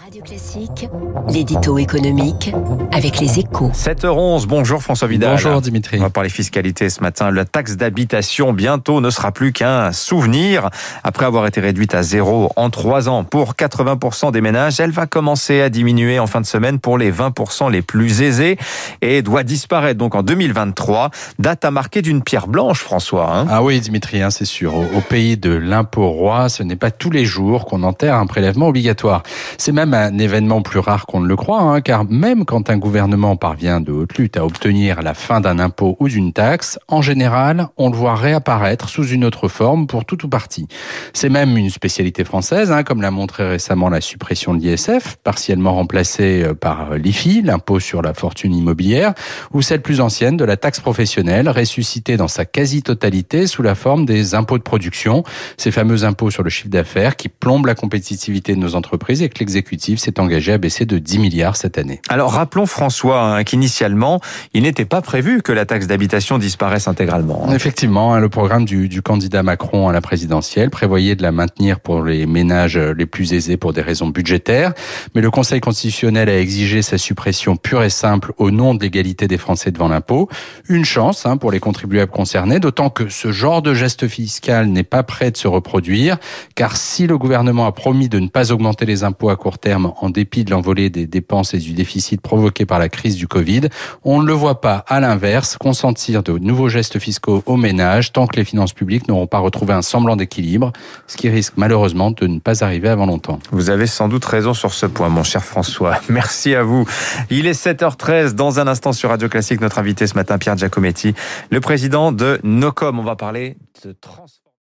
Radio Classique, l'édito économique avec les échos. 7h11, bonjour François Vidal. Bonjour Dimitri. On va parler fiscalité ce matin. La taxe d'habitation bientôt ne sera plus qu'un souvenir. Après avoir été réduite à zéro en trois ans pour 80% des ménages, elle va commencer à diminuer en fin de semaine pour les 20% les plus aisés et doit disparaître donc en 2023. Date à marquer d'une pierre blanche, François. Hein. ah oui Dimitri, hein, c'est sûr. Au, au, pays de l'impôt roi, ce n'est pas tous les jours qu'on enterre un prélèvement obligatoire. C'est même un événement plus rare qu'on ne le croit, hein, car même quand un gouvernement parvient de haute lutte à obtenir la fin d'un impôt ou d'une taxe, en général, on le voit réapparaître sous une autre forme pour tout ou partie. C'est même une spécialité française, hein, comme l'a montré récemment la suppression de l'ISF, partiellement remplacée euh, par l'IFI, l'impôt sur la fortune immobilière, ou celle plus ancienne de la taxe professionnelle, ressuscitée dans sa quasi-totalité sous la forme des impôts de production, ces fameux impôts sur le chiffre d'affaires qui plombent la compétitivité de nos entreprises et que l'exécutif s'est engagé à baisser de 10 milliards cette année. Alors rappelons François hein, qu'initialement, il n'était pas prévu que la taxe d'habitation disparaisse intégralement. Hein. Effectivement, hein, le programme du, du, candidat Macron à la présidentielle prévoyait de la maintenir pour les ménages les plus aisés pour des raisons budgétaires, mais le Conseil constitutionnel a exigé sa suppression pure et simple au nom de l'égalité des Français devant l'impôt. Une chance pour les contribuables concernés, d'autant que ce genre de geste fiscal n'est pas prêt de se reproduire, car si le gouvernement a promis de ne pas augmenter les impôts à court terme en dépit de l'envolée des dépenses et du déficit provoqué par la crise du Covid. On ne le voit pas, à l'inverse, consentir de nouveaux gestes fiscaux aux ménages tant que les finances publiques n'auront pas retrouvé un semblant d'équilibre, ce qui risque malheureusement de ne pas arriver avant longtemps. Vous avez sans doute raison sur ce point, mon cher François. Merci à vous. Il est 7h13. Dans un instant sur Radio Classique, notre invité ce matin, Pierre Giacometti, le président de Nocom. On va parler de transfert.